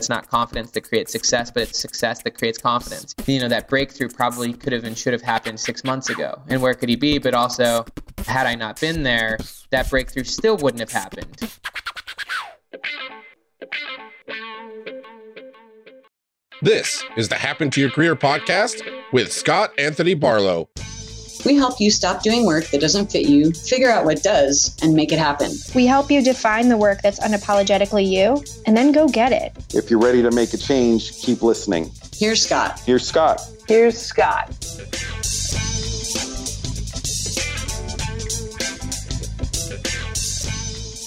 It's not confidence that creates success, but it's success that creates confidence. You know, that breakthrough probably could have and should have happened six months ago. And where could he be? But also, had I not been there, that breakthrough still wouldn't have happened. This is the Happen to Your Career podcast with Scott Anthony Barlow. We help you stop doing work that doesn't fit you, figure out what does, and make it happen. We help you define the work that's unapologetically you, and then go get it. If you're ready to make a change, keep listening. Here's Scott. Here's Scott. Here's Scott.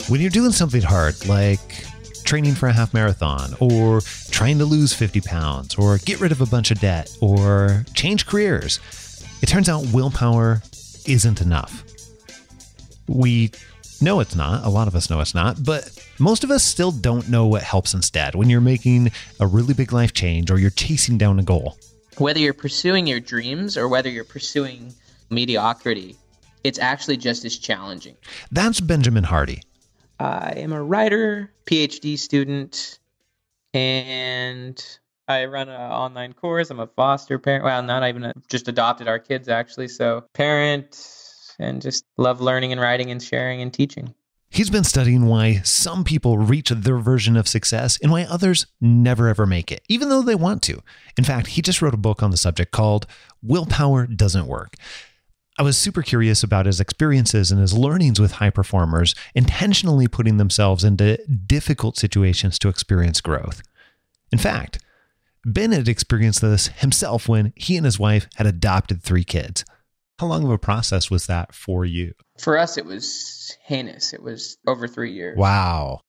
When you're doing something hard, like training for a half marathon, or trying to lose 50 pounds, or get rid of a bunch of debt, or change careers, it turns out willpower isn't enough. We know it's not. A lot of us know it's not, but most of us still don't know what helps instead when you're making a really big life change or you're chasing down a goal. Whether you're pursuing your dreams or whether you're pursuing mediocrity, it's actually just as challenging. That's Benjamin Hardy. I am a writer, PhD student, and I run an online course. I'm a foster parent. Well, not even a, just adopted our kids actually. So parent and just love learning and writing and sharing and teaching. He's been studying why some people reach their version of success and why others never ever make it, even though they want to. In fact, he just wrote a book on the subject called Willpower Doesn't Work. I was super curious about his experiences and his learnings with high performers, intentionally putting themselves into difficult situations to experience growth. In fact, Ben had experienced this himself when he and his wife had adopted three kids. How long of a process was that for you? For us, it was heinous. It was over three years. Wow.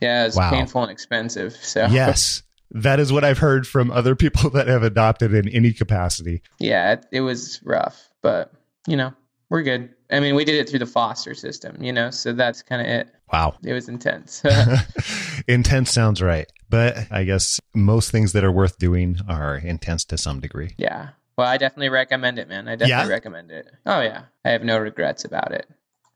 Yeah, it was Wow. painful and expensive. So Yes. That is what I've heard from other people that have adopted in any capacity. yeah, it, it was rough, but you know, we're good. I mean, we did it through the foster system, you know, so that's kind of it. Wow. It was intense. intense sounds right. But I guess most things that are worth doing are intense to some degree. yeah. Well, I definitely recommend it, man. I definitely Yeah? recommend it. Oh yeah, I have no regrets about it,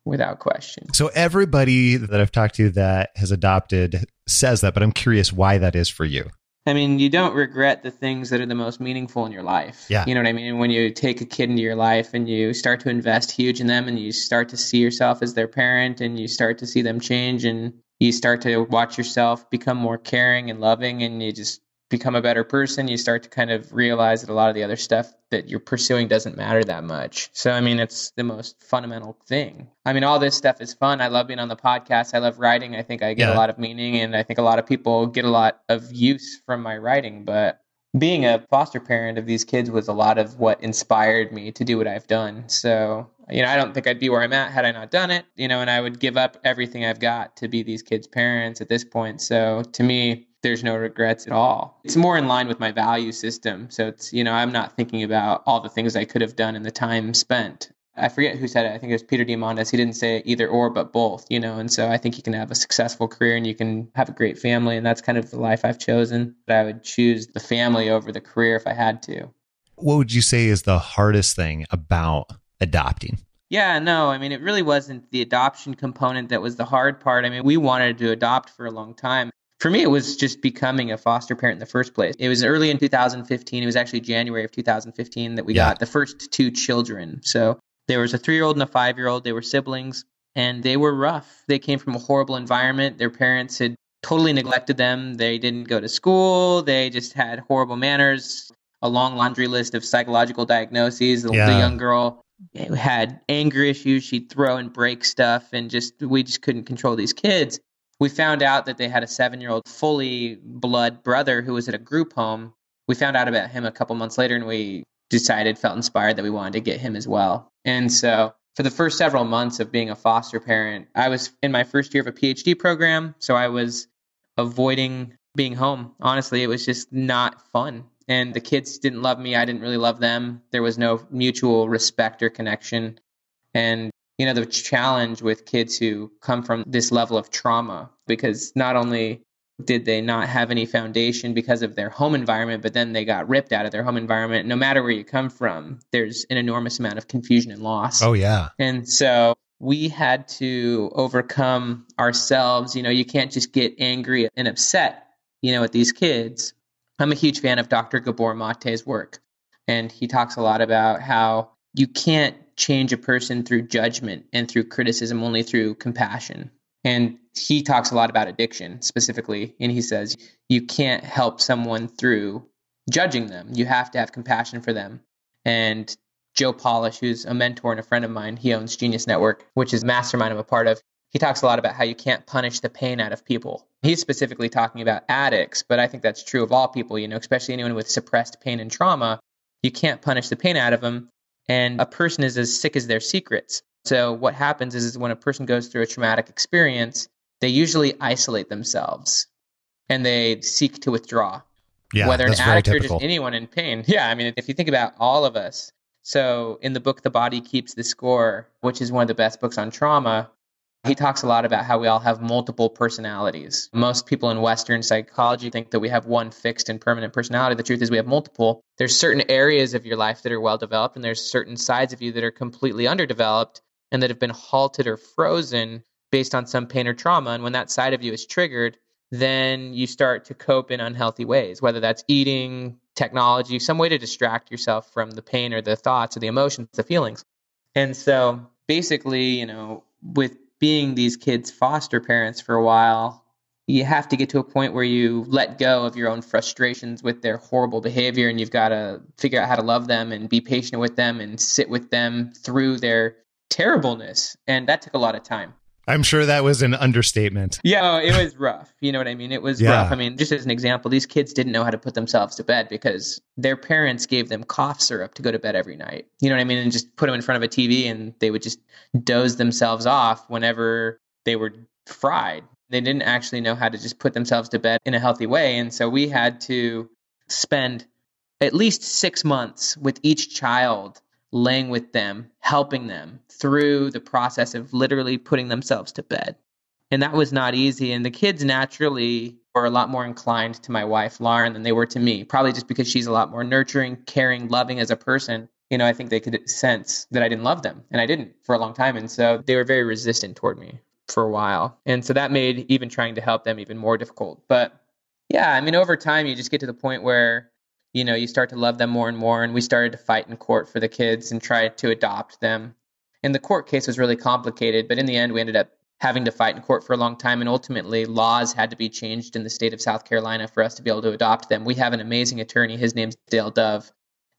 without question. So everybody that I've talked to that has adopted says that, but I'm curious why that is for you. I mean, you don't regret the things that are the most meaningful in your life. Yeah. You know what I mean? When you take a kid into your life and you start to invest huge in them and you start to see yourself as their parent and you start to see them change and you start to watch yourself become more caring and loving and you just become a better person, you start to kind of realize that a lot of the other stuff that you're pursuing doesn't matter that much. So, I mean, it's the most fundamental thing. I mean, all this stuff is fun. I love being on the podcast. I love writing. I think I get Yeah. a lot of meaning and I think a lot of people get a lot of use from my writing. But being a foster parent of these kids was a lot of what inspired me to do what I've done. So, you know, I don't think I'd be where I'm at had I not done it, you know, and I would give up everything I've got to be these kids' parents at this point. So, to me, there's no regrets at all. It's more in line with my value system. So, it's, you know, I'm not thinking about all the things I could have done and the time spent. I forget who said it. I think it was Peter Diamandis. He didn't say either or, but both, you know. And so I think you can have a successful career and you can have a great family. And that's kind of the life I've chosen. But I would choose the family over the career if I had to. What would you say is the hardest thing about adopting? Yeah, no, I mean, it really wasn't the adoption component that was the hard part. I mean, we wanted to adopt for a long time. For me, it was just becoming a foster parent in the first place. It was early in 2015. It was actually January of 2015 that we Yeah. got the first two children. So there was a three year old and a five year old. They were siblings and they were rough. They came from a horrible environment. Their parents had totally neglected them. They didn't go to school. They just had horrible manners, a long laundry list of psychological diagnoses. The, the young girl had anger issues. She'd throw and break stuff, and just we just couldn't control these kids. We found out that they had a seven year old fully blood brother who was at a group home. We found out about him a couple months later, and we decided, felt inspired that we wanted to get him as well. And so, for the first several months of being a foster parent, I was in my first year of a PhD program. So, I was avoiding being home. Honestly, it was just not fun. And the kids didn't love me. I didn't really love them. There was no mutual respect or connection. And, you know, the challenge with kids who come from this level of trauma, because not only did they not have any foundation because of their home environment, but then they got ripped out of their home environment. No matter where you come from, there's an enormous amount of confusion and loss. Oh, yeah. And so we had to overcome ourselves. You know, you can't just get angry and upset. you know, with these kids, I'm a huge fan of Dr. Gabor Mate's work. And he talks a lot about how you can't change a person through judgment and through criticism, only through compassion. And he talks a lot about addiction specifically. And he says you can't help someone through judging them. You have to have compassion for them. And Joe Polish, who's a mentor and a friend of mine, he owns Genius Network, which is mastermind I'm a part of. He talks a lot about how you can't punish the pain out of people. He's specifically talking about addicts, but I think that's true of all people, you know, especially anyone with suppressed pain and trauma. You can't punish the pain out of them. And a person is as sick as their secrets. So what happens is, is when a person goes through a traumatic experience, they usually isolate themselves and they seek to withdraw. Yeah, Whether an addict or just anyone in pain. Yeah, I mean, if you think about all of us. So in the book, The Body Keeps the Score, which is one of the best books on trauma, he talks a lot about how we all have multiple personalities. Most people in Western psychology think that we have one fixed and permanent personality. The truth is, we have multiple. There's certain areas of your life that are well developed, and there's certain sides of you that are completely underdeveloped and that have been halted or frozen based on some pain or trauma. And when that side of you is triggered, then you start to cope in unhealthy ways, whether that's eating, technology, some way to distract yourself from the pain or the thoughts or the emotions, the feelings. And so basically, you know, with being these kids' foster parents for a while, you have to get to a point where you let go of your own frustrations with their horrible behavior and you've got to figure out how to love them and be patient with them and sit with them through their terribleness. And that took a lot of time. I'm sure that was an understatement. Yeah, it was rough. You know what I mean? It was Yeah. rough. I mean, just as an example, these kids didn't know how to put themselves to bed because their parents gave them cough syrup to go to bed every night. You know what I mean? And just put them in front of a TV and they would just doze themselves off whenever they were fried. They didn't actually know how to just put themselves to bed in a healthy way. And so we had to spend at least six months with each child laying with them, helping them through the process of literally putting themselves to bed. And that was not easy. And the kids naturally were a lot more inclined to my wife, Lauren, than they were to me, probably just because she's a lot more nurturing, caring, loving as a person. You know, I think they could sense that I didn't love them, and I didn't for a long time. And so they were very resistant toward me for a while. And so that made even trying to help them even more difficult. But yeah, I mean, over time, you just get to the point where you know, you start to love them more and more. And we started to fight in court for the kids and try to adopt them. And the court case was really complicated, but in the end, we ended up having to fight in court for a long time. And ultimately, laws had to be changed in the state of South Carolina for us to be able to adopt them. We have an amazing attorney. His name's Dale Dove,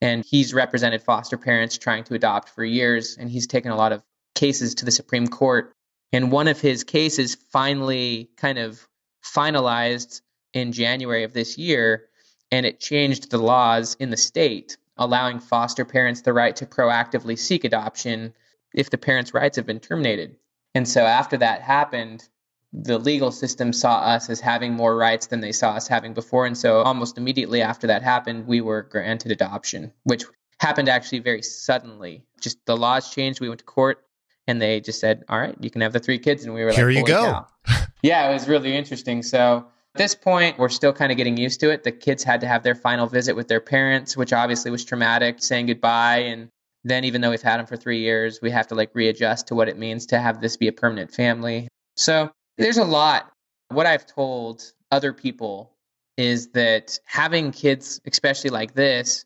and he's represented foster parents trying to adopt for years. And he's taken a lot of cases to the Supreme Court. And one of his cases finally kind of finalized in January of this year and it changed the laws in the state, allowing foster parents the right to proactively seek adoption if the parents' rights have been terminated. And so after that happened, the legal system saw us as having more rights than they saw us having before. And so almost immediately after that happened, we were granted adoption, which happened actually very suddenly. Just the laws changed. We went to court and they just said, all right, you can have the three kids. And we were like, Here you go." yeah, it was really interesting. So this point, we're still kind of getting used to it. The kids had to have their final visit with their parents, which obviously was traumatic, saying goodbye. And then, even though we've had them for three years, we have to like readjust to what it means to have this be a permanent family. So there's a lot. What I've told other people is that having kids, especially like this,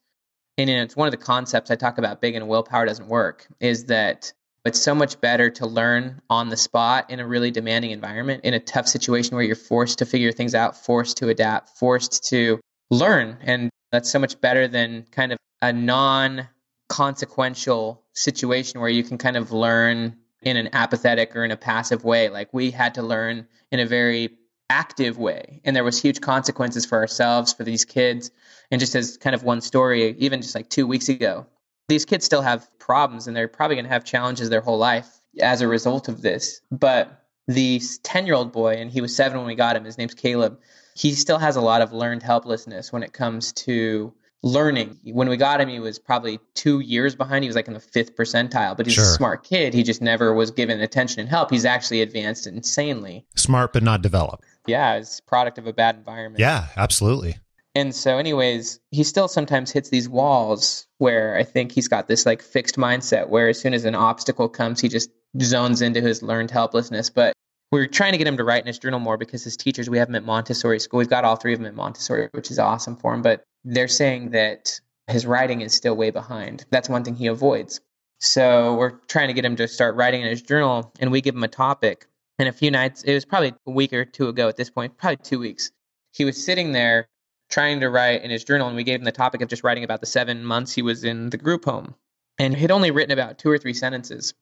and it's one of the concepts I talk about big and willpower doesn't work, is that it's so much better to learn on the spot in a really demanding environment, in a tough situation where you're forced to figure things out, forced to adapt, forced to learn. And that's so much better than kind of a non consequential situation where you can kind of learn in an apathetic or in a passive way. Like we had to learn in a very active way. And there was huge consequences for ourselves, for these kids. And just as kind of one story, even just like two weeks ago, these kids still have problems and they're probably going to have challenges their whole life as a result of this. But the 10 year old boy, and he was seven when we got him, his name's Caleb, he still has a lot of learned helplessness when it comes to learning. When we got him, he was probably two years behind. He was like in the fifth percentile, but he's Sure. a smart kid. He just never was given attention and help. He's actually advanced insanely. Smart but not developed. Yeah, it's product of a bad environment. Yeah, absolutely. And so, anyways, he still sometimes hits these walls where I think he's got this like fixed mindset where as soon as an obstacle comes, he just zones into his learned helplessness. But we're trying to get him to write in his journal more because his teachers, we have him at Montessori school. We've got all three of them at Montessori, which is awesome for him. But they're saying that his writing is still way behind. That's one thing he avoids. So we're trying to get him to start writing in his journal, and we give him a topic. And a few nights, it was probably a week or two ago at this point, probably two weeks, he was sitting there trying to write in his journal, and we gave him the topic of just writing about the seven months he was in the group home. And he'd only written about two or three sentences.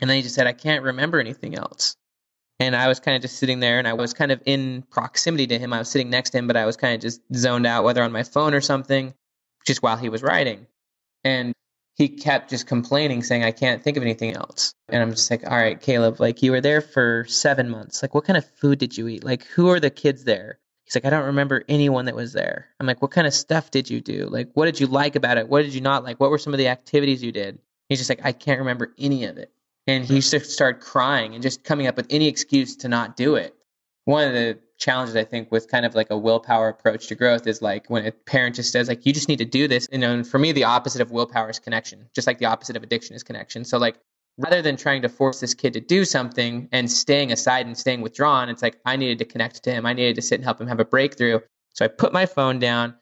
And then he just said, I can't remember anything else. And I was kind of just sitting there and I was kind of in proximity to him. I was sitting next to him, but I was kind of just zoned out, whether on my phone or something, just while he was writing. And he kept just complaining, saying, I can't think of anything else. And I'm just like, all right, Caleb, like you were there for seven months. Like, what kind of food did you eat? Like, who are the kids there? He's like, I don't remember anyone that was there. I'm like, what kind of stuff did you do? Like, what did you like about it? What did you not like? What were some of the activities you did? He's just like, I can't remember any of it. And he hmm. just started crying and just coming up with any excuse to not do it. One of the challenges I think with kind of like a willpower approach to growth is like when a parent just says like you just need to do this. You know, and for me the opposite of willpower is connection, just like the opposite of addiction is connection. So like rather than trying to force this kid to do something and staying aside and staying withdrawn, it's like I needed to connect to him. I needed to sit and help him have a breakthrough. So I put my phone down.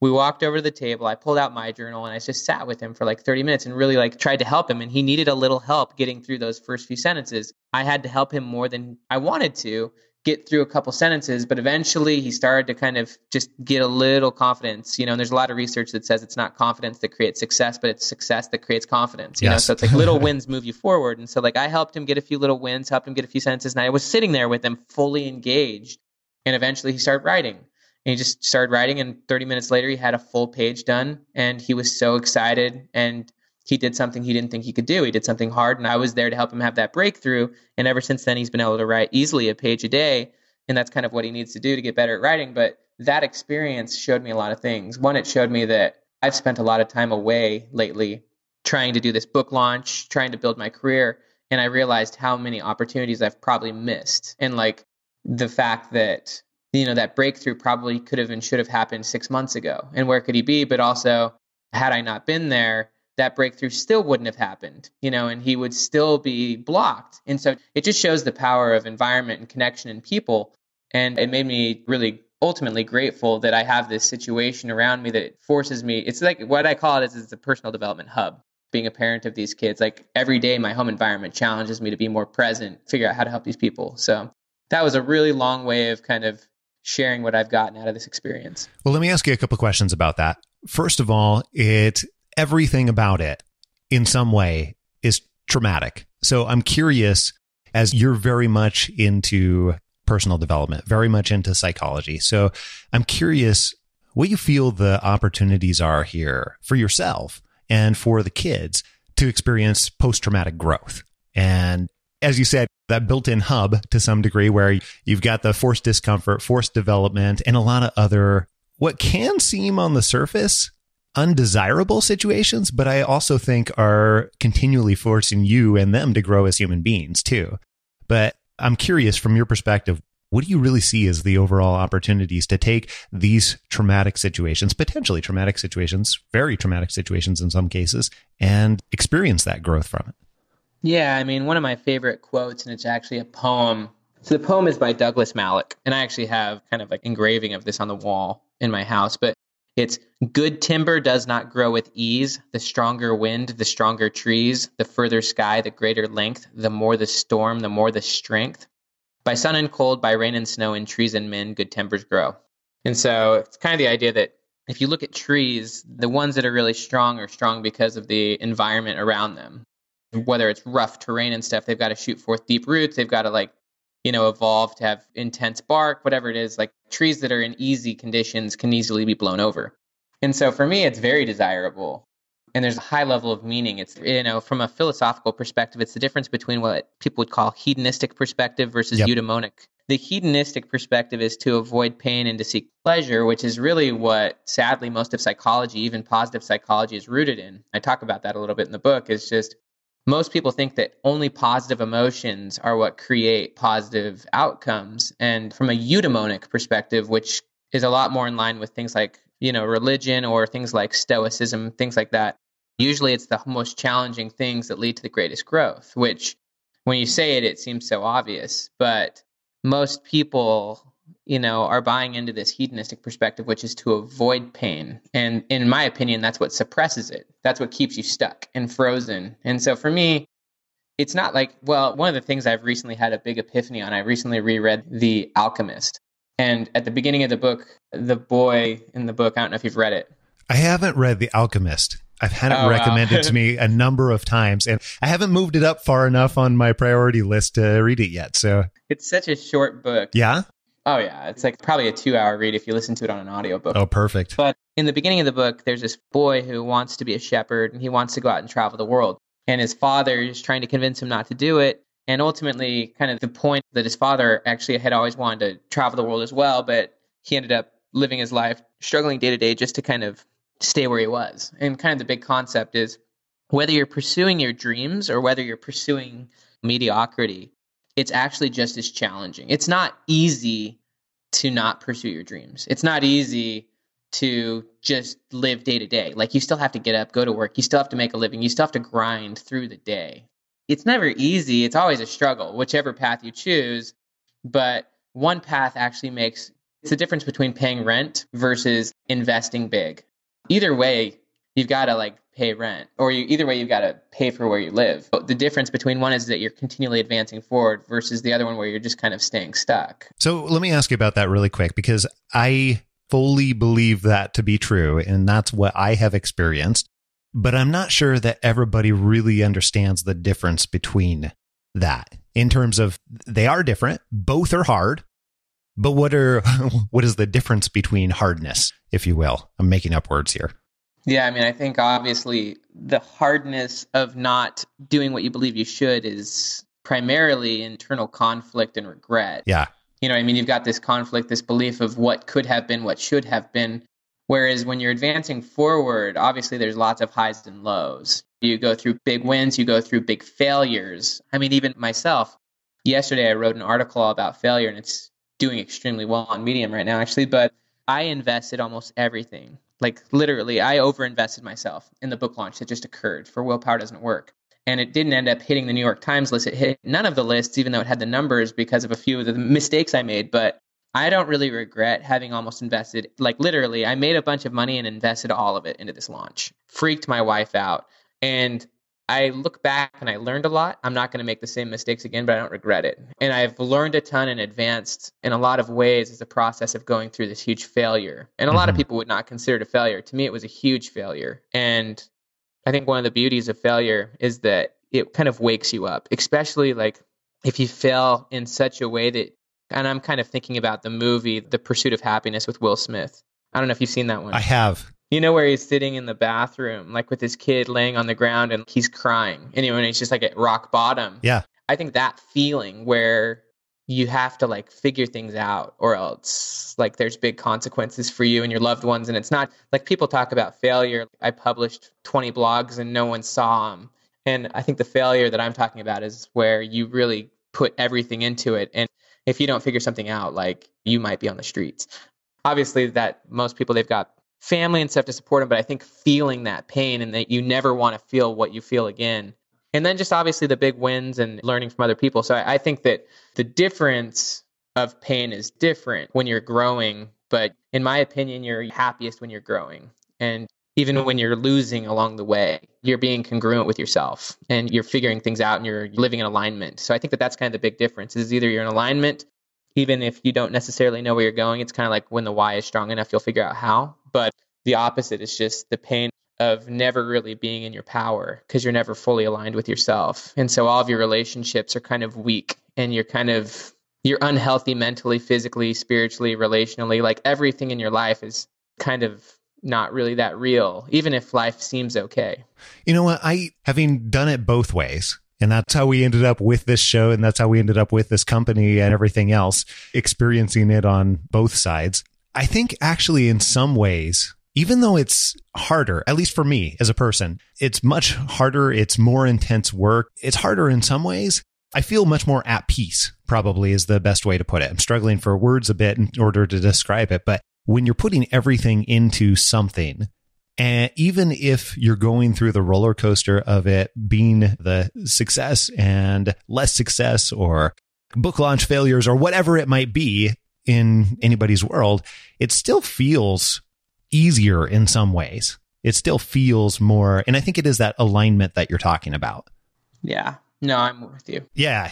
We walked over to the table. I pulled out my journal and I just sat with him for like 30 minutes and really like tried to help him. And he needed a little help getting through those first few sentences. I had to help him more than I wanted to get through a couple sentences, but eventually he started to kind of just get a little confidence, you know, and there's a lot of research that says it's not confidence that creates success, but it's success that creates confidence, you yes. know, so it's like little wins move you forward. And so like I helped him get a few little wins, helped him get a few sentences and I was sitting there with him fully engaged. And eventually he started writing and he just started writing and 30 minutes later he had a full page done and he was so excited and he did something he didn't think he could do. He did something hard, and I was there to help him have that breakthrough. And ever since then, he's been able to write easily a page a day. And that's kind of what he needs to do to get better at writing. But that experience showed me a lot of things. One, it showed me that I've spent a lot of time away lately trying to do this book launch, trying to build my career. And I realized how many opportunities I've probably missed. And like the fact that, you know, that breakthrough probably could have and should have happened six months ago. And where could he be? But also, had I not been there, that breakthrough still wouldn't have happened, you know, and he would still be blocked. And so it just shows the power of environment and connection and people. And it made me really ultimately grateful that I have this situation around me that forces me. It's like what I call it is it's a personal development hub. Being a parent of these kids, like every day, my home environment challenges me to be more present, figure out how to help these people. So that was a really long way of kind of sharing what I've gotten out of this experience. Well, let me ask you a couple questions about that. First of all, it everything about it in some way is traumatic. So I'm curious, as you're very much into personal development, very much into psychology. So I'm curious what you feel the opportunities are here for yourself and for the kids to experience post traumatic growth. And as you said, that built in hub to some degree where you've got the forced discomfort, forced development, and a lot of other what can seem on the surface undesirable situations, but I also think are continually forcing you and them to grow as human beings too. But I'm curious from your perspective, what do you really see as the overall opportunities to take these traumatic situations, potentially traumatic situations, very traumatic situations in some cases, and experience that growth from it? Yeah, I mean, one of my favorite quotes, and it's actually a poem. So the poem is by Douglas Malloch, and I actually have kind of like engraving of this on the wall in my house. But it's good timber does not grow with ease. The stronger wind, the stronger trees, the further sky, the greater length, the more the storm, the more the strength. By sun and cold, by rain and snow, in trees and men, good timbers grow. And so it's kind of the idea that if you look at trees, the ones that are really strong are strong because of the environment around them. Whether it's rough terrain and stuff, they've got to shoot forth deep roots. They've got to like you know, evolve to have intense bark, whatever it is, like trees that are in easy conditions can easily be blown over. And so for me, it's very desirable. And there's a high level of meaning. It's, you know, from a philosophical perspective, it's the difference between what people would call hedonistic perspective versus yep. eudaimonic. The hedonistic perspective is to avoid pain and to seek pleasure, which is really what sadly most of psychology, even positive psychology, is rooted in. I talk about that a little bit in the book. It's just most people think that only positive emotions are what create positive outcomes. And from a eudaimonic perspective, which is a lot more in line with things like, you know, religion or things like stoicism, things like that, usually it's the most challenging things that lead to the greatest growth, which when you say it, it seems so obvious. But most people you know are buying into this hedonistic perspective which is to avoid pain and in my opinion that's what suppresses it that's what keeps you stuck and frozen and so for me it's not like well one of the things i've recently had a big epiphany on i recently reread the alchemist and at the beginning of the book the boy in the book i don't know if you've read it I haven't read The Alchemist. I've had it Oh, wow. recommended to me a number of times, and I haven't moved it up far enough on my priority list to read it yet. So, it's such a short book yeah. Oh yeah it's like probably a two hour read if you listen to it on an audiobook Oh, perfect. But in the beginning of the book, there's this boy who wants to be a shepherd and he wants to go out and travel the world. And his father is trying to convince him not to do it. And ultimately, kind of the point that his father actually had always wanted to travel the world as well, but he ended up living his life struggling day to day just to kind of stay where he was. And kind of the big concept is whether you're pursuing your dreams or whether you're pursuing mediocrity, it's actually just as challenging. It's not easy to not pursue your dreams. It's not easy to just live day to day. Like you still have to get up, go to work, you still have to make a living, you still have to grind through the day. It's never easy. It's always a struggle, whichever path you choose. But one path actually makes it's the difference between paying rent versus investing big. Either way, you've got to like pay rent, or you, either way, you've got to pay for where you live. But the difference between one is that you're continually advancing forward versus the other one where you're just kind of staying stuck. So, let me ask you about that really quick because I fully believe that to be true, and that's what I have experienced. But I'm not sure that everybody really understands the difference between that in terms of they are different, both are hard. But what are what is the difference between hardness, if you will? I'm making up words here. Yeah, I mean, I think obviously the hardness of not doing what you believe you should is primarily internal conflict and regret. Yeah. You know, I mean, you've got this conflict, this belief of what could have been, what should have been. Whereas when you're advancing forward, obviously there's lots of highs and lows. You go through big wins, you go through big failures. I mean, even myself, yesterday I wrote an article about failure and it's doing extremely well on Medium right now, actually. But I invested almost everything. Like literally, I overinvested myself in the book launch that just occurred for Willpower Doesn't Work. And it didn't end up hitting the New York Times list. It hit none of the lists, even though it had the numbers because of a few of the mistakes I made. But I don't really regret having almost invested, like literally, I made a bunch of money and invested all of it into this launch. Freaked my wife out. And I look back and I learned a lot. I'm not going to make the same mistakes again, but I don't regret it. And I've learned a ton and advanced in a lot of ways as a process of going through this huge failure. And a lot of Mhm. people would not consider it a failure. To me, it was a huge failure. And I think one of the beauties of failure is that it kind of wakes you up, especially like if you fail in such a way that, and I'm kind of thinking about the movie, The Pursuit of Happiness with Will Smith. I don't know if you've seen that one. I have. You know where he's sitting in the bathroom, like with his kid laying on the ground and he's crying. And, you know, and he's just like at rock bottom. Yeah. I think that feeling where you have to like figure things out or else like there's big consequences for you and your loved ones. And it's not like people talk about failure. I published 20 blogs and no one saw them. And I think the failure that I'm talking about is where you really put everything into it. And if you don't figure something out, like you might be on the streets. Obviously, that most people, they've got family and stuff to support him, but I think feeling that pain and that you never want to feel what you feel again. And then just obviously the big wins and learning from other people. So I, I think that the difference of pain is different when you're growing, but in my opinion, you're happiest when you're growing. And even when you're losing along the way, you're being congruent with yourself and you're figuring things out and you're living in alignment. So I think that that's kind of the big difference is either you're in alignment, even if you don't necessarily know where you're going, it's kind of like when the why is strong enough, you'll figure out how. But the opposite is just the pain of never really being in your power because you're never fully aligned with yourself. And so all of your relationships are kind of weak and you're kind of you're unhealthy mentally, physically, spiritually, relationally. Like everything in your life is kind of not really that real, even if life seems okay. You know what? I having done it both ways, and that's how we ended up with this show, and that's how we ended up with this company and everything else, experiencing it on both sides. I think actually, in some ways, even though it's harder, at least for me as a person, it's much harder. It's more intense work. It's harder in some ways. I feel much more at peace, probably is the best way to put it. I'm struggling for words a bit in order to describe it, but when you're putting everything into something, and even if you're going through the roller coaster of it being the success and less success or book launch failures or whatever it might be in anybody's world, it still feels easier in some ways. It still feels more, and I think it is that alignment that you're talking about. Yeah. No, I'm with you. Yeah.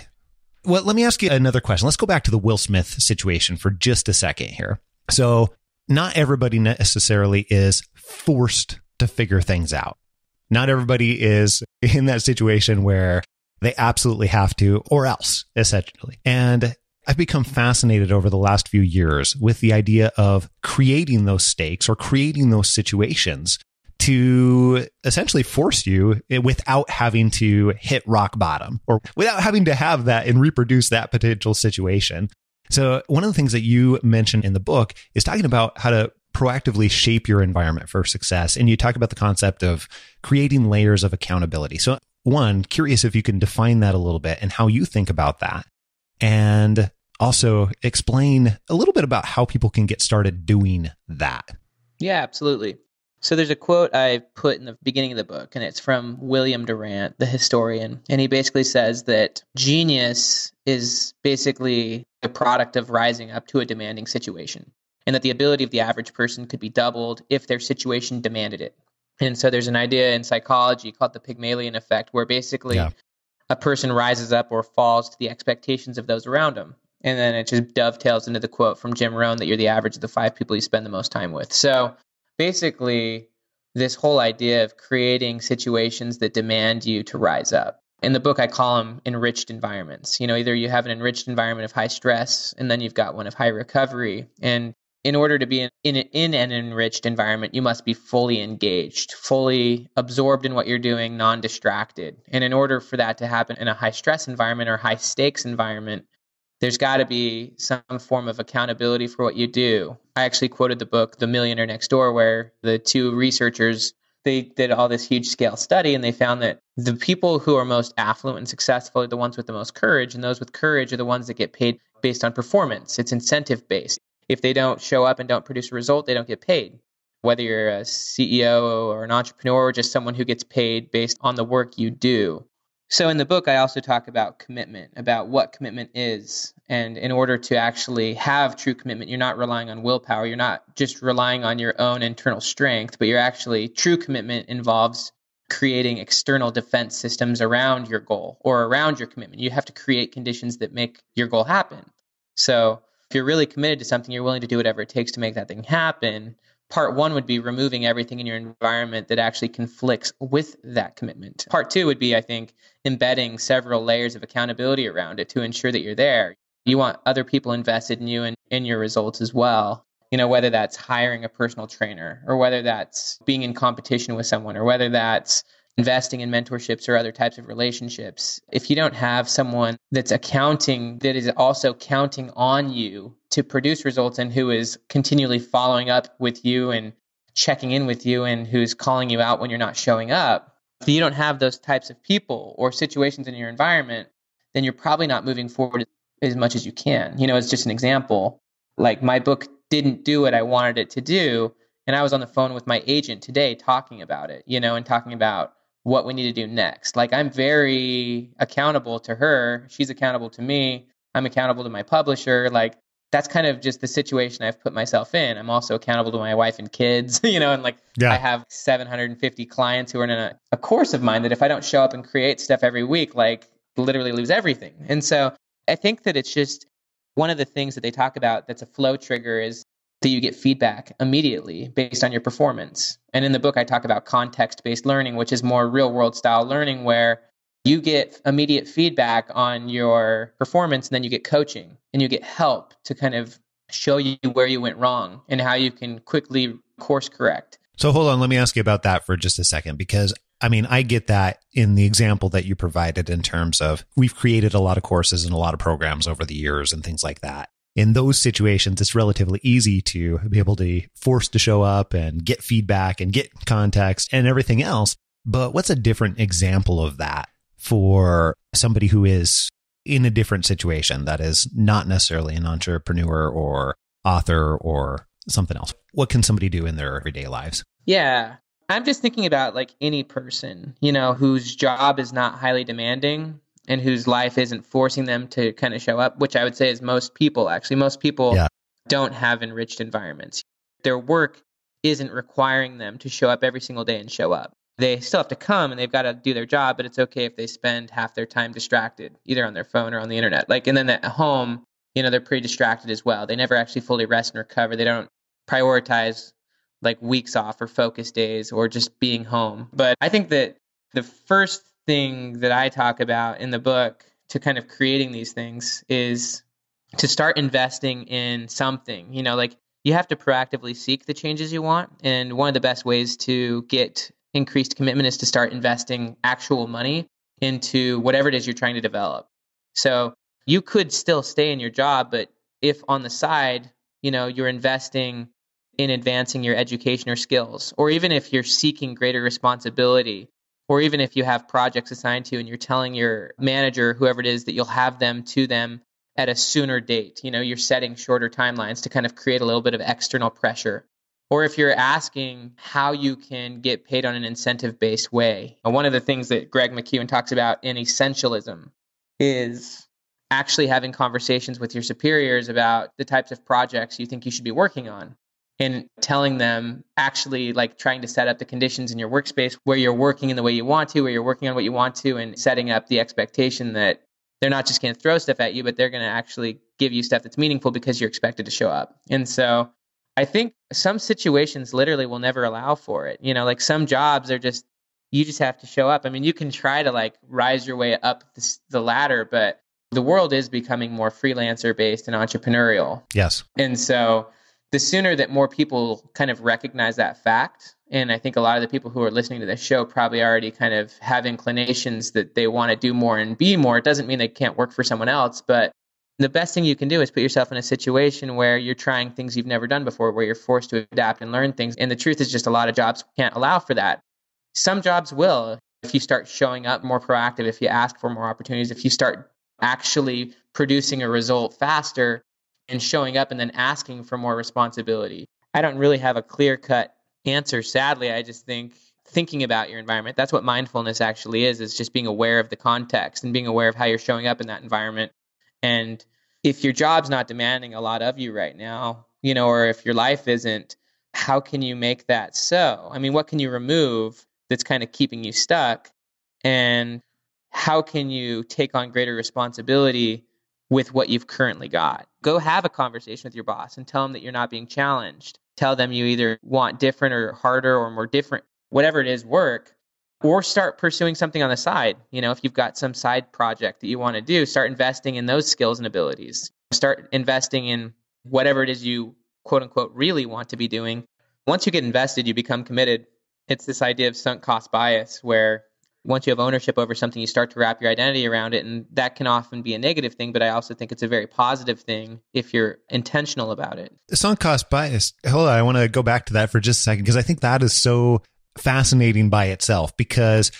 Well, let me ask you another question. Let's go back to the Will Smith situation for just a second here. So, not everybody necessarily is forced to figure things out. Not everybody is in that situation where they absolutely have to, or else, essentially. And I've become fascinated over the last few years with the idea of creating those stakes or creating those situations to essentially force you without having to hit rock bottom or without having to have that and reproduce that potential situation. So, one of the things that you mentioned in the book is talking about how to proactively shape your environment for success. And you talk about the concept of creating layers of accountability. So, one, curious if you can define that a little bit and how you think about that. And also explain a little bit about how people can get started doing that. Yeah, absolutely. So there's a quote I put in the beginning of the book, and it's from William Durant, the historian. And he basically says that genius is basically the product of rising up to a demanding situation, and that the ability of the average person could be doubled if their situation demanded it. And so there's an idea in psychology called the Pygmalion effect, where basically yeah. a person rises up or falls to the expectations of those around them. And then it just dovetails into the quote from Jim Rohn that you're the average of the five people you spend the most time with. So basically this whole idea of creating situations that demand you to rise up. In the book, I call them enriched environments. You know, either you have an enriched environment of high stress, and then you've got one of high recovery. And in order to be in, in, in an enriched environment, you must be fully engaged, fully absorbed in what you're doing, non distracted. And in order for that to happen in a high stress environment or high stakes environment, there's got to be some form of accountability for what you do. I actually quoted the book The Millionaire Next Door where the two researchers they did all this huge scale study and they found that the people who are most affluent and successful are the ones with the most courage and those with courage are the ones that get paid based on performance. It's incentive based. If they don't show up and don't produce a result, they don't get paid. Whether you're a CEO or an entrepreneur or just someone who gets paid based on the work you do. So in the book, I also talk about commitment, about what commitment is. And in order to actually have true commitment, you're not relying on willpower. You're not just relying on your own internal strength, but you're actually, true commitment involves creating external defense systems around your goal or around your commitment. You have to create conditions that make your goal happen. So if you're really committed to something, you're willing to do whatever it takes to make that thing happen part one would be removing everything in your environment that actually conflicts with that commitment. Part two would be, I think, embedding several layers of accountability around it to ensure that you're there. You want other people invested in you and in your results as well. You know, whether that's hiring a personal trainer or whether that's being in competition with someone or whether that's investing in mentorships or other types of relationships, if you don't have someone that's accounting, that is also counting on you to produce results and who is continually following up with you and checking in with you and who's calling you out when you're not showing up, if you don't have those types of people or situations in your environment, then you're probably not moving forward as much as you can. You know, it's just an example. Like my book didn't do what I wanted it to do. And I was on the phone with my agent today talking about it, you know, and talking about what we need to do next. Like I'm very accountable to her. She's accountable to me. I'm accountable to my publisher. Like that's kind of just the situation I've put myself in. I'm also accountable to my wife and kids, you know, and like yeah. I have 750 clients who are in a, a course of mine that if I don't show up and create stuff every week, like literally lose everything. And so I think that it's just one of the things that they talk about that's a flow trigger is that you get feedback immediately based on your performance. And in the book, I talk about context based learning, which is more real world style learning where you get immediate feedback on your performance and then you get coaching and you get help to kind of show you where you went wrong and how you can quickly course correct. So hold on, let me ask you about that for just a second because I mean, I get that in the example that you provided in terms of we've created a lot of courses and a lot of programs over the years and things like that in those situations, it's relatively easy to be able to force to show up and get feedback and get context and everything else. But what's a different example of that for somebody who is in a different situation that is not necessarily an entrepreneur or author or something else? What can somebody do in their everyday lives? Yeah. I'm just thinking about like any person, you know, whose job is not highly demanding and whose life isn't forcing them to kind of show up, which I would say is most people actually. Most people Yeah. don't have enriched environments. Their work isn't requiring them to show up every single day and show up. They still have to come and they've got to do their job, but it's okay if they spend half their time distracted, either on their phone or on the internet. Like, and then at home, you know, they're pretty distracted as well. They never actually fully rest and recover. They don't prioritize like weeks off or focus days or just being home. But I think that the first thing that I talk about in the book to kind of creating these things is to start investing in something. You know, like you have to proactively seek the changes you want. And one of the best ways to get increased commitment is to start investing actual money into whatever it is you're trying to develop. So you could still stay in your job, but if on the side, you know, you're investing in advancing your education or skills, or even if you're seeking greater responsibility, or even if you have projects assigned to you and you're telling your manager, whoever it is, that you'll have them to them at a sooner date, you know, you're setting shorter timelines to kind of create a little bit of external pressure. Or if you're asking how you can get paid on an incentive based way. One of the things that Greg McKeown talks about in essentialism is actually having conversations with your superiors about the types of projects you think you should be working on and telling them actually like trying to set up the conditions in your workspace where you're working in the way you want to where you're working on what you want to and setting up the expectation that they're not just going to throw stuff at you but they're going to actually give you stuff that's meaningful because you're expected to show up. And so i think some situations literally will never allow for it you know like some jobs are just you just have to show up. I mean you can try to like rise your way up this, the ladder but the world is becoming more freelancer based and entrepreneurial. Yes. and so the sooner that more people kind of recognize that fact, and I think a lot of the people who are listening to this show probably already kind of have inclinations that they want to do more and be more. It doesn't mean they can't work for someone else, but the best thing you can do is put yourself in a situation where you're trying things you've never done before, where you're forced to adapt and learn things. And the truth is just a lot of jobs can't allow for that. Some jobs will if you start showing up more proactive, if you ask for more opportunities, if you start actually producing a result faster and showing up and then asking for more responsibility. I don't really have a clear cut answer, sadly. I just think thinking about your environment, that's what mindfulness actually is, is just being aware of the context and being aware of how you're showing up in that environment. And if your job's not demanding a lot of you right now, you know, or if your life isn't, how can you make that so? I mean, what can you remove that's kind of keeping you stuck? And how can you take on greater responsibility with what you've currently got? Go have a conversation with your boss and tell them that you're not being challenged. Tell them you either want different or harder or more different, whatever it is, work, or start pursuing something on the side. You know, if you've got some side project that you want to do, start investing in those skills and abilities. Start investing in whatever it is you quote unquote really want to be doing. Once you get invested, you become committed. It's this idea of sunk cost bias where once you have ownership over something, you start to wrap your identity around it. And that can often be a negative thing, but I also think it's a very positive thing if you're intentional about it. sunk cost bias. Hold on, I want to go back to that for just a second because I think that is so fascinating by itself. Because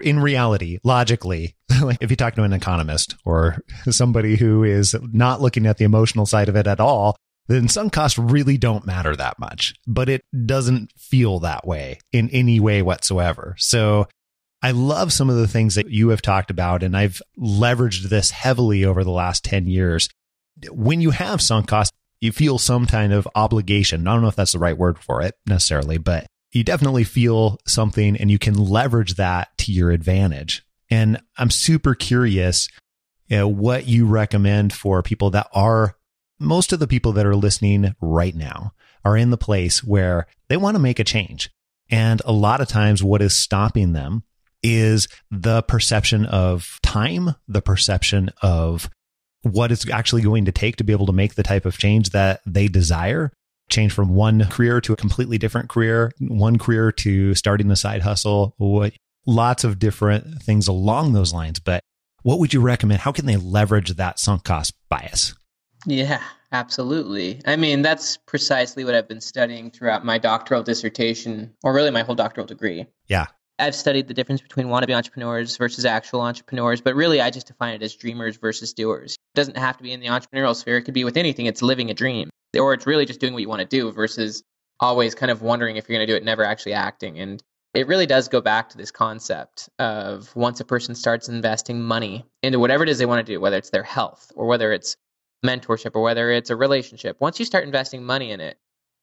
in reality, logically, like if you talk to an economist or somebody who is not looking at the emotional side of it at all, then sunk costs really don't matter that much. But it doesn't feel that way in any way whatsoever. So I love some of the things that you have talked about, and I've leveraged this heavily over the last 10 years. When you have sunk costs, you feel some kind of obligation. I don't know if that's the right word for it necessarily, but you definitely feel something and you can leverage that to your advantage. And I'm super curious you know, what you recommend for people that are, most of the people that are listening right now are in the place where they want to make a change. And a lot of times, what is stopping them is the perception of time, the perception of what it's actually going to take to be able to make the type of change that they desire. Change from one career to a completely different career, one career to starting a side hustle, what lots of different things along those lines. But what would you recommend? How can they leverage that sunk cost bias? Yeah, absolutely. I mean, that's precisely what I've been studying throughout my doctoral dissertation, or really my whole doctoral degree. Yeah. I've studied the difference between wannabe entrepreneurs versus actual entrepreneurs, but really I just define it as dreamers versus doers. It doesn't have to be in the entrepreneurial sphere, it could be with anything. It's living a dream, or it's really just doing what you want to do versus always kind of wondering if you're going to do it, never actually acting. And it really does go back to this concept of once a person starts investing money into whatever it is they want to do, whether it's their health or whether it's mentorship or whether it's a relationship, once you start investing money in it,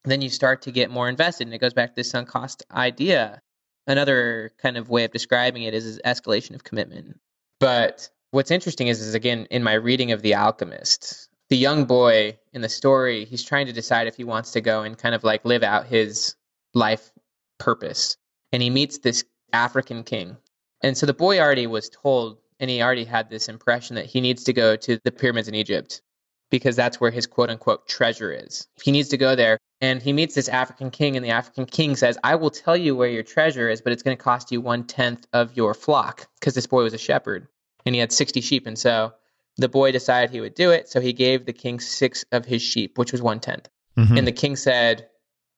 then you start to get more invested. And it goes back to this sunk cost idea. Another kind of way of describing it is, is escalation of commitment. But what's interesting is, is again, in my reading of The Alchemist, the young boy in the story, he's trying to decide if he wants to go and kind of like live out his life purpose. And he meets this African king. And so the boy already was told, and he already had this impression that he needs to go to the pyramids in Egypt because that's where his quote unquote treasure is. He needs to go there. And he meets this African king, and the African king says, I will tell you where your treasure is, but it's going to cost you one tenth of your flock because this boy was a shepherd and he had 60 sheep. And so the boy decided he would do it. So he gave the king six of his sheep, which was one tenth. Mhm. And the king said,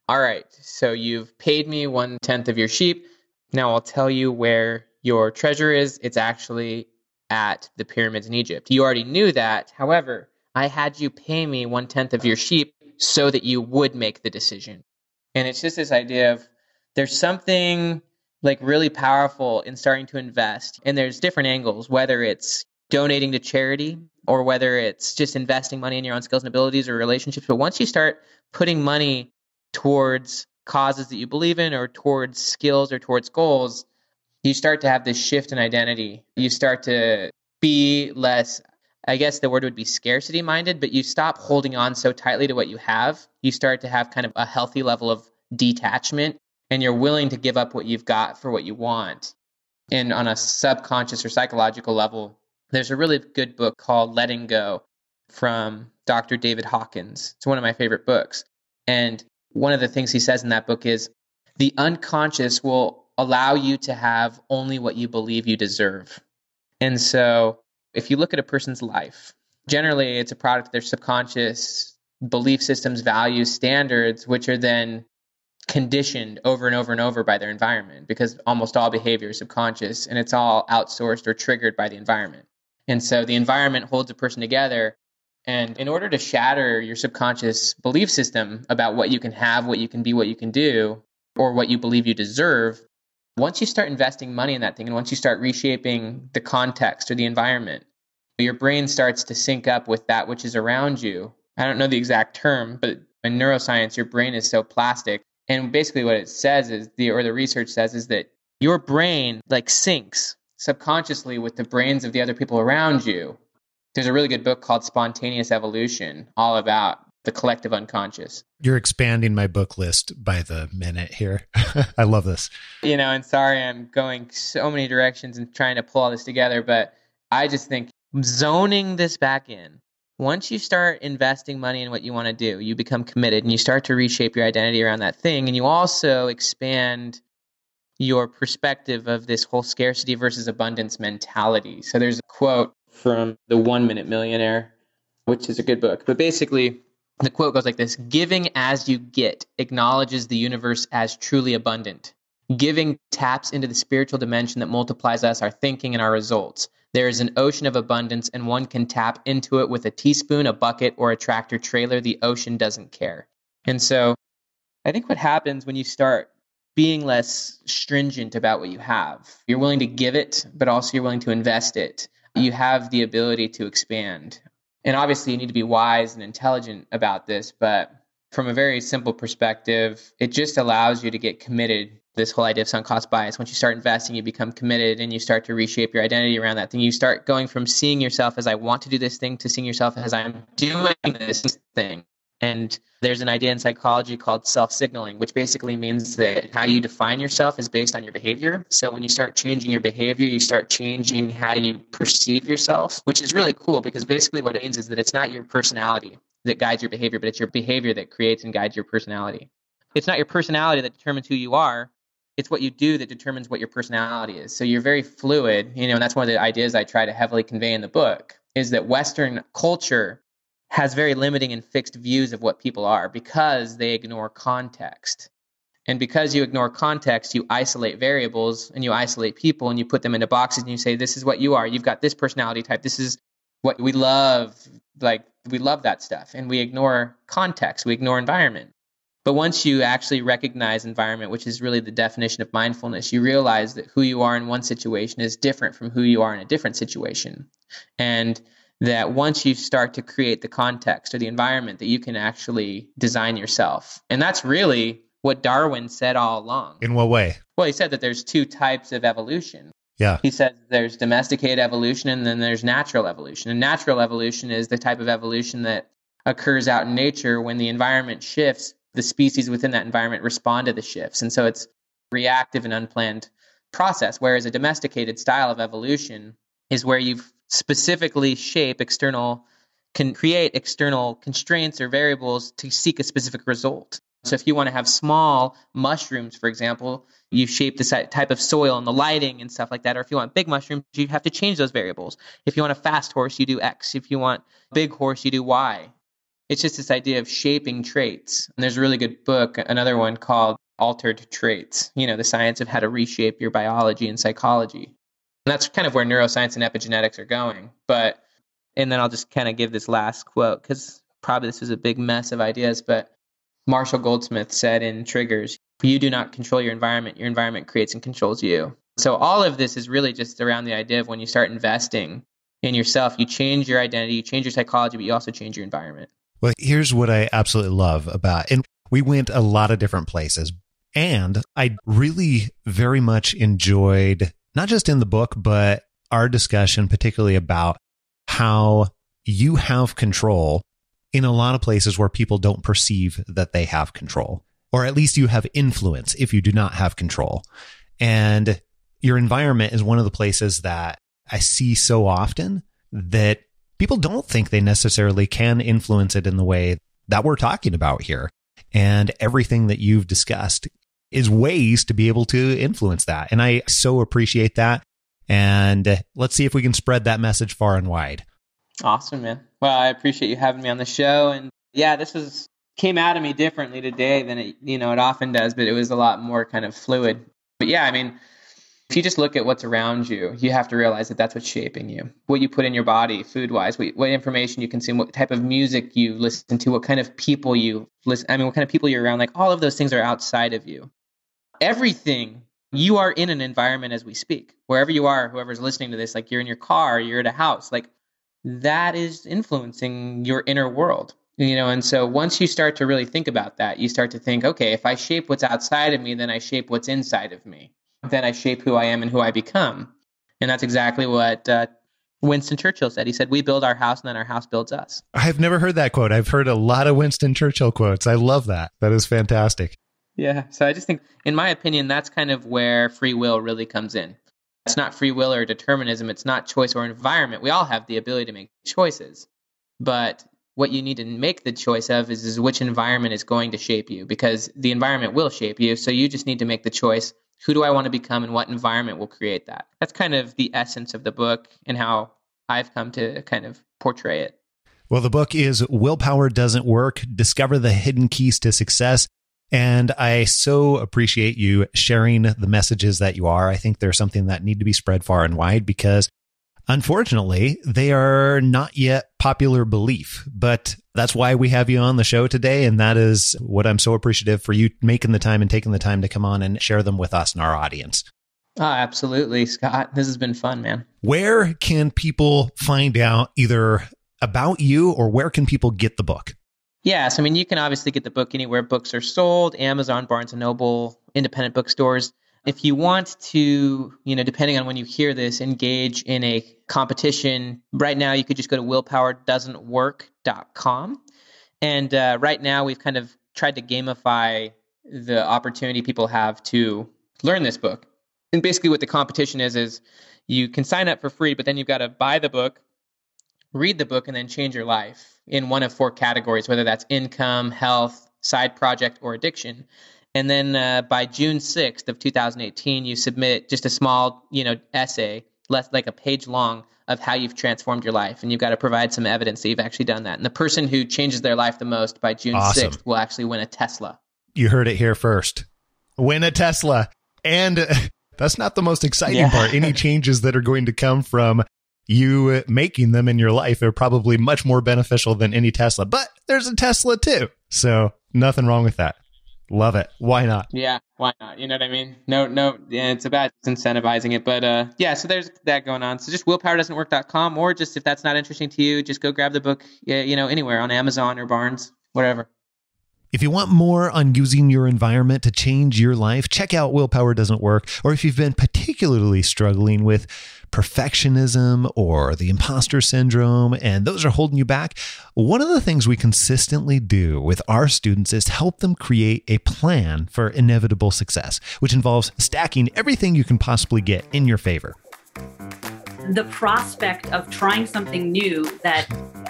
All right, so you've paid me one tenth of your sheep. Now I'll tell you where your treasure is. It's actually at the pyramids in Egypt. You already knew that. However, I had you pay me one tenth of your sheep so that you would make the decision. And it's just this idea of there's something like really powerful in starting to invest. And there's different angles, whether it's donating to charity or whether it's just investing money in your own skills and abilities or relationships. But once you start putting money towards causes that you believe in or towards skills or towards goals, you start to have this shift in identity. You start to be less, I guess the word would be scarcity minded, but you stop holding on so tightly to what you have. You start to have kind of a healthy level of detachment and you're willing to give up what you've got for what you want. And on a subconscious or psychological level, there's a really good book called Letting Go from Dr. David Hawkins. It's one of my favorite books. And one of the things he says in that book is the unconscious will allow you to have only what you believe you deserve. And so if you look at a person's life, generally it's a product of their subconscious belief systems, values, standards, which are then conditioned over and over and over by their environment because almost all behavior is subconscious and it's all outsourced or triggered by the environment. And so the environment holds a person together. And in order to shatter your subconscious belief system about what you can have, what you can be, what you can do, or what you believe you deserve, once you start investing money in that thing and once you start reshaping the context or the environment, your brain starts to sync up with that which is around you. I don't know the exact term, but in neuroscience, your brain is so plastic. And basically what it says is the or the research says is that your brain like syncs subconsciously with the brains of the other people around you. There's a really good book called Spontaneous Evolution, all about the collective unconscious. You're expanding my book list by the minute here. I love this. You know, and sorry I'm going so many directions and trying to pull all this together, but I just think zoning this back in. Once you start investing money in what you want to do, you become committed and you start to reshape your identity around that thing. And you also expand your perspective of this whole scarcity versus abundance mentality. So there's a quote from The One Minute Millionaire, which is a good book. But basically, the quote goes like this Giving as you get acknowledges the universe as truly abundant. Giving taps into the spiritual dimension that multiplies us, our thinking, and our results. There is an ocean of abundance, and one can tap into it with a teaspoon, a bucket, or a tractor trailer. The ocean doesn't care. And so I think what happens when you start being less stringent about what you have, you're willing to give it, but also you're willing to invest it. You have the ability to expand. And obviously, you need to be wise and intelligent about this, but from a very simple perspective, it just allows you to get committed. This whole idea of sunk cost bias. Once you start investing, you become committed and you start to reshape your identity around that thing. You start going from seeing yourself as I want to do this thing to seeing yourself as I'm doing this thing. And there's an idea in psychology called self signaling, which basically means that how you define yourself is based on your behavior. So when you start changing your behavior, you start changing how you perceive yourself, which is really cool because basically what it means is that it's not your personality that guides your behavior, but it's your behavior that creates and guides your personality. It's not your personality that determines who you are. It's what you do that determines what your personality is. So you're very fluid, you know, and that's one of the ideas I try to heavily convey in the book is that Western culture has very limiting and fixed views of what people are because they ignore context. And because you ignore context, you isolate variables and you isolate people and you put them into boxes and you say, this is what you are. You've got this personality type. This is what we love. Like, we love that stuff. And we ignore context, we ignore environment. But once you actually recognize environment, which is really the definition of mindfulness, you realize that who you are in one situation is different from who you are in a different situation. And that once you start to create the context or the environment that you can actually design yourself. And that's really what Darwin said all along. In what way? Well, he said that there's two types of evolution. Yeah. He says there's domesticated evolution and then there's natural evolution. And natural evolution is the type of evolution that occurs out in nature when the environment shifts, the species within that environment respond to the shifts. And so it's reactive and unplanned process. Whereas a domesticated style of evolution is where you've specifically shape external can create external constraints or variables to seek a specific result. So if you want to have small mushrooms, for example, you shape the type of soil and the lighting and stuff like that. Or if you want big mushrooms, you have to change those variables. If you want a fast horse, you do X. If you want big horse, you do Y. It's just this idea of shaping traits. And there's a really good book, another one called Altered Traits, you know, the science of how to reshape your biology and psychology. And that's kind of where neuroscience and epigenetics are going. But, and then I'll just kind of give this last quote because probably this was a big mess of ideas. But Marshall Goldsmith said in Triggers, you do not control your environment, your environment creates and controls you. So all of this is really just around the idea of when you start investing in yourself, you change your identity, you change your psychology, but you also change your environment. Well, here's what I absolutely love about, and we went a lot of different places. And I really very much enjoyed not just in the book, but our discussion, particularly about how you have control in a lot of places where people don't perceive that they have control, or at least you have influence if you do not have control. And your environment is one of the places that I see so often that people don't think they necessarily can influence it in the way that we're talking about here. And everything that you've discussed is ways to be able to influence that. And I so appreciate that. And let's see if we can spread that message far and wide. Awesome, man. Well, I appreciate you having me on the show. And yeah, this was came out of me differently today than it, you know, it often does, but it was a lot more kind of fluid. But yeah, I mean, if you just look at what's around you, you have to realize that that's what's shaping you. What you put in your body, food wise, what, what, information you consume, what type of music you listen to, what kind of people you listen. I mean, what kind of people you're around. Like all of those things are outside of you everything you are in an environment as we speak wherever you are whoever's listening to this like you're in your car you're at a house like that is influencing your inner world you know and so once you start to really think about that you start to think okay if i shape what's outside of me then i shape what's inside of me then i shape who i am and who i become and that's exactly what uh, winston churchill said he said we build our house and then our house builds us i've never heard that quote i've heard a lot of winston churchill quotes i love that that is fantastic yeah. So I just think, in my opinion, that's kind of where free will really comes in. It's not free will or determinism. It's not choice or environment. We all have the ability to make choices. But what you need to make the choice of is, is which environment is going to shape you because the environment will shape you. So you just need to make the choice who do I want to become and what environment will create that. That's kind of the essence of the book and how I've come to kind of portray it. Well, the book is Willpower Doesn't Work Discover the Hidden Keys to Success. And I so appreciate you sharing the messages that you are. I think they're something that need to be spread far and wide because unfortunately they are not yet popular belief, but that's why we have you on the show today. And that is what I'm so appreciative for you making the time and taking the time to come on and share them with us and our audience. Oh, absolutely, Scott. This has been fun, man. Where can people find out either about you or where can people get the book? Yes, I mean you can obviously get the book anywhere books are sold, Amazon, Barnes and Noble, independent bookstores. If you want to, you know, depending on when you hear this, engage in a competition, right now you could just go to willpowerdoesn'twork.com. And uh, right now we've kind of tried to gamify the opportunity people have to learn this book. And basically what the competition is is you can sign up for free, but then you've got to buy the book, read the book, and then change your life in one of four categories, whether that's income, health, side project, or addiction. And then uh, by June 6th of 2018, you submit just a small, you know, essay, less like a page long, of how you've transformed your life, and you've got to provide some evidence that you've actually done that. And the person who changes their life the most by June awesome. 6th will actually win a Tesla. You heard it here first. Win a Tesla, and that's not the most exciting yeah. part. Any changes that are going to come from you making them in your life are probably much more beneficial than any Tesla. But there's a Tesla too. So nothing wrong with that. Love it. Why not? Yeah, why not? You know what I mean? No, no, yeah, it's about incentivizing it. But uh, yeah, so there's that going on. So just willpowerdoesn'twork.com, or just if that's not interesting to you, just go grab the book, you know, anywhere on Amazon or Barnes, whatever. If you want more on using your environment to change your life, check out Willpower Doesn't Work. Or if you've been particularly struggling with perfectionism or the imposter syndrome, and those are holding you back, one of the things we consistently do with our students is help them create a plan for inevitable success, which involves stacking everything you can possibly get in your favor. The prospect of trying something new that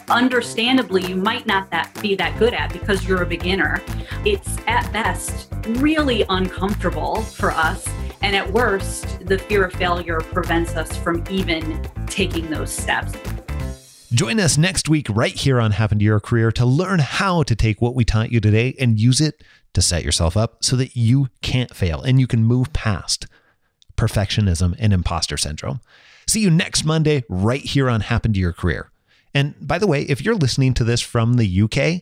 understandably you might not that be that good at because you're a beginner it's at best really uncomfortable for us and at worst the fear of failure prevents us from even taking those steps Join us next week right here on Happen to Your Career to learn how to take what we taught you today and use it to set yourself up so that you can't fail and you can move past perfectionism and imposter syndrome. See you next Monday right here on Happen to Your Career. And by the way, if you're listening to this from the UK,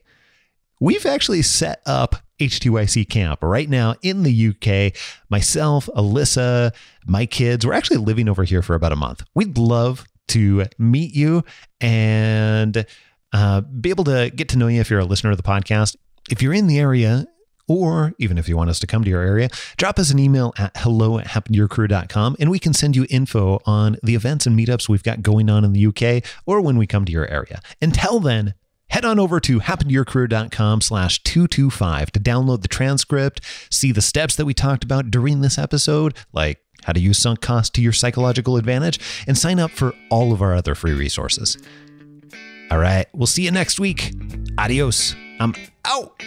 we've actually set up HTYC camp right now in the UK. Myself, Alyssa, my kids, we're actually living over here for about a month. We'd love to meet you and uh, be able to get to know you if you're a listener of the podcast. If you're in the area or even if you want us to come to your area, drop us an email at hello at happentoyourcareer.com and we can send you info on the events and meetups we've got going on in the UK or when we come to your area. Until then, head on over to happentoyourcareer.com slash 225 to download the transcript, see the steps that we talked about during this episode, like how to use sunk cost to your psychological advantage, and sign up for all of our other free resources. All right, we'll see you next week. Adios. I'm out.